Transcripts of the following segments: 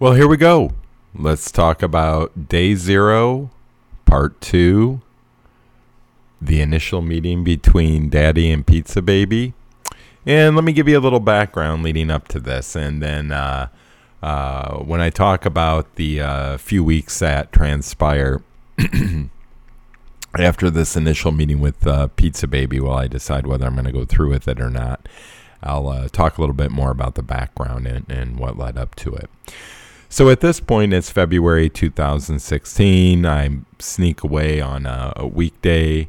Well, here we go. Let's talk about day zero, part two, the initial meeting between Daddy and Pizza Baby. And let me give you a little background leading up to this. And then uh, uh, when I talk about the uh, few weeks that transpire after this initial meeting with uh, Pizza Baby, while I decide whether I'm going to go through with it or not, I'll uh, talk a little bit more about the background and, and what led up to it. So at this point, it's February 2016. I sneak away on a, a weekday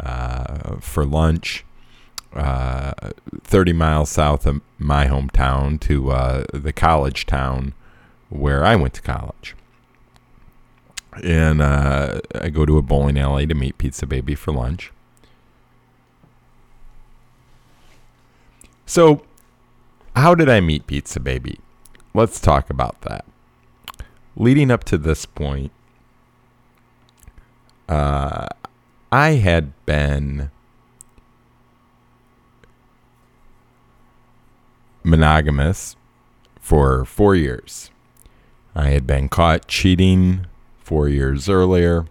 uh, for lunch, uh, 30 miles south of my hometown to uh, the college town where I went to college. And uh, I go to a bowling alley to meet Pizza Baby for lunch. So, how did I meet Pizza Baby? Let's talk about that. Leading up to this point, uh, I had been monogamous for four years. I had been caught cheating four years earlier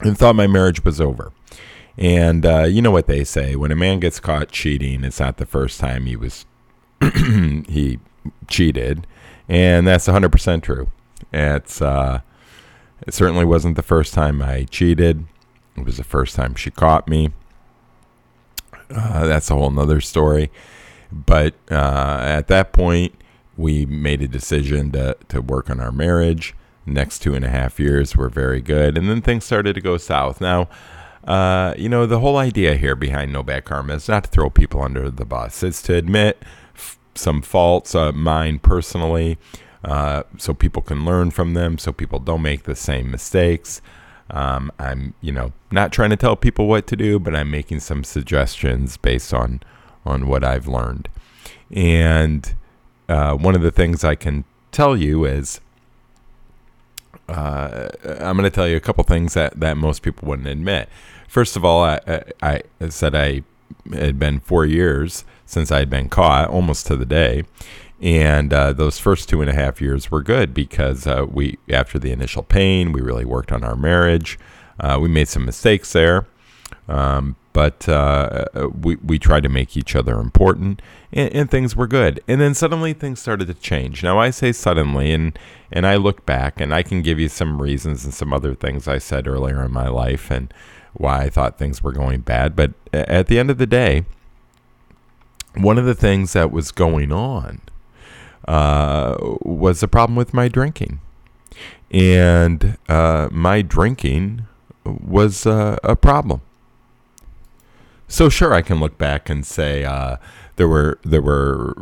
and thought my marriage was over. And uh, you know what they say: when a man gets caught cheating, it's not the first time he was he cheated, and that's 100% true. It's uh, it certainly wasn't the first time I cheated. It was the first time she caught me. Uh, that's a whole nother story. But uh, at that point, we made a decision to, to work on our marriage. Next two and a half years were very good. And then things started to go south. Now, uh, you know, the whole idea here behind No Bad Karma is not to throw people under the bus, it's to admit f- some faults, mine personally, uh, so people can learn from them, so people don't make the same mistakes. Um, I'm, you know, not trying to tell people what to do, but I'm making some suggestions based on on what I've learned. And uh, one of the things I can tell you is uh, I'm going to tell you a couple things that, that most people wouldn't admit. First of all, I, I, I said I had been four years since I had been caught, almost to the day. And uh, those first two and a half years were good because uh, we, after the initial pain, we really worked on our marriage. Uh, we made some mistakes there, um, but uh, we we tried to make each other important, and, and, things were good. And then suddenly things started to change. Now I say suddenly, and and I look back, and I can give you some reasons and some other things I said earlier in my life, and why I thought things were going bad. But at the end of the day, one of the things that was going on uh, was a problem with my drinking. And uh, my drinking was uh, a problem. So sure, I can look back and say uh, there were there were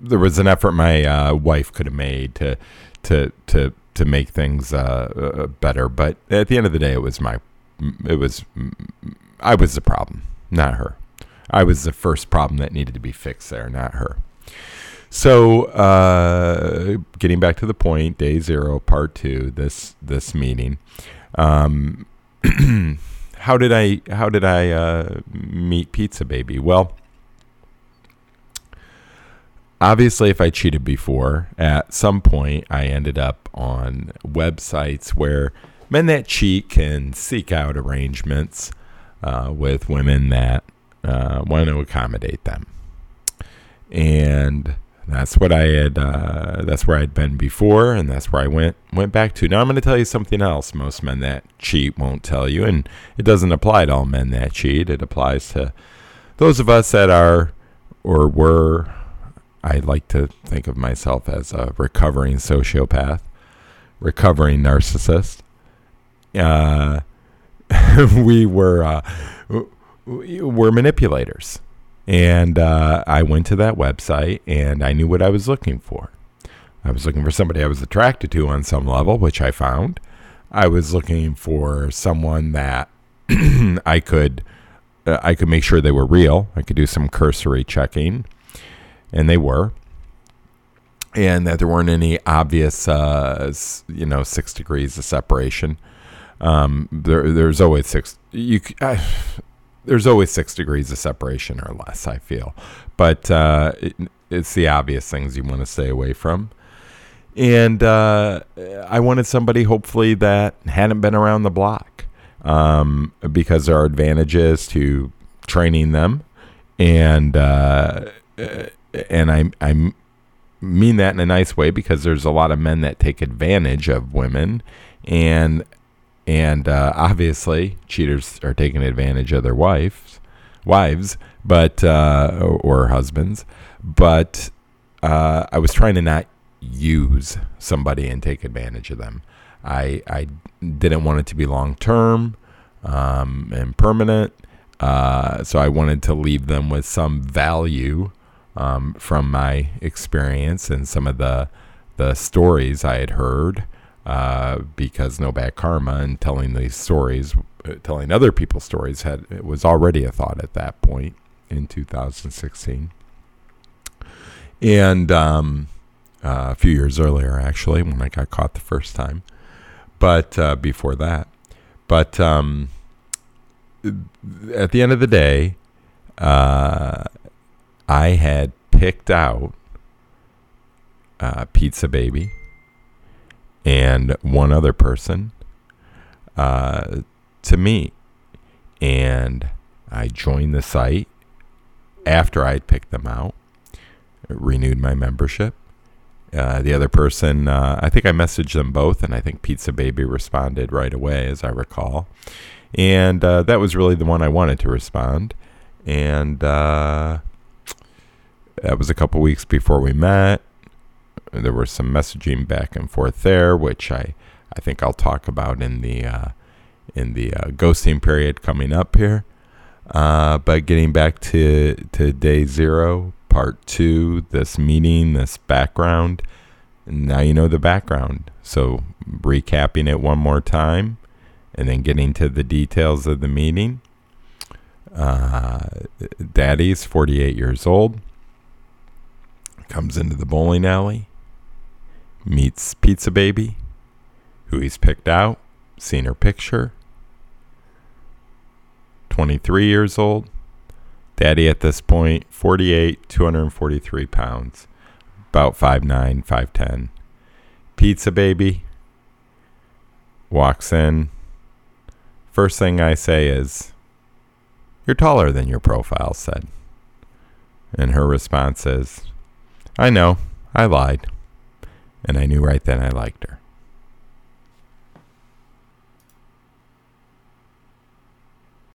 there was an effort my uh, wife could have made to to to to make things uh, better, but at the end of the day, it was my it was I was the problem, not her. I was the first problem that needed to be fixed there, not her. So, uh, getting back to the point, day zero, part two, this this meeting. Um, how did I how did I uh, meet Pizza Baby? Well, obviously, if I cheated before, at some point I ended up on websites where men that cheat can seek out arrangements uh, with women that uh, want to accommodate them, and that's what I had. Uh, that's where I'd been before, and that's where I went went back to. Now I'm going to tell you something else. Most men that cheat won't tell you, and it doesn't apply to all men that cheat. It applies to those of us that are or were. I like to think of myself as a recovering sociopath, recovering narcissist. Uh, we were uh, were manipulators and uh, I went to that website and I knew what I was looking for. I was looking for somebody I was attracted to on some level, which I found. I was looking for someone that I could uh, I could make sure they were real. I could do some cursory checking, and they were, and that there weren't any obvious, uh, you know, six degrees of separation. Um, there, there's always six. You, I, there's always six degrees of separation or less. I feel, but uh, it, it's the obvious things you want to stay away from. and uh, I wanted somebody hopefully that hadn't been around the block um, because there are advantages to training them, and uh, and I I mean that in a nice way because there's a lot of men that take advantage of women, and and uh, obviously cheaters are taking advantage of their wives wives but uh, or husbands but uh, I was trying to not use somebody and take advantage of them. I I didn't want it to be long term um, and permanent, uh, so I wanted to leave them with some value um, from my experience and some of the the stories I had heard. Uh, because no bad karma and telling these stories, uh, telling other people's stories had it was already a thought at that point in 2016 and um, uh, a few years earlier, actually, when I got caught the first time. But uh, before that, but um, at the end of the day, uh, I had picked out Pizza Baby and one other person uh, to me. and I joined the site after I'd picked them out renewed my membership. Uh, the other person, uh, I think I messaged them both, and I think Pizza Baby responded right away, as I recall. And uh, that was really the one I wanted to respond. And uh, that was a couple weeks before we met. There was some messaging back and forth there, which I, I think I'll talk about in the uh, in the uh, ghosting period coming up here. but getting back to to day zero, part two, this meeting, this background. Now you know the background. So, recapping it one more time and then getting to the details of the meeting. Uh, Daddy's 48 years old, comes into the bowling alley, meets Pizza Baby, who he's picked out, seen her picture. 23 years old, Daddy at this point, 48, 243 pounds, about 5'9, 5'10. Pizza baby walks in. First thing I say is, You're taller than your profile said. And her response is, I know, I lied. And I knew right then I liked her.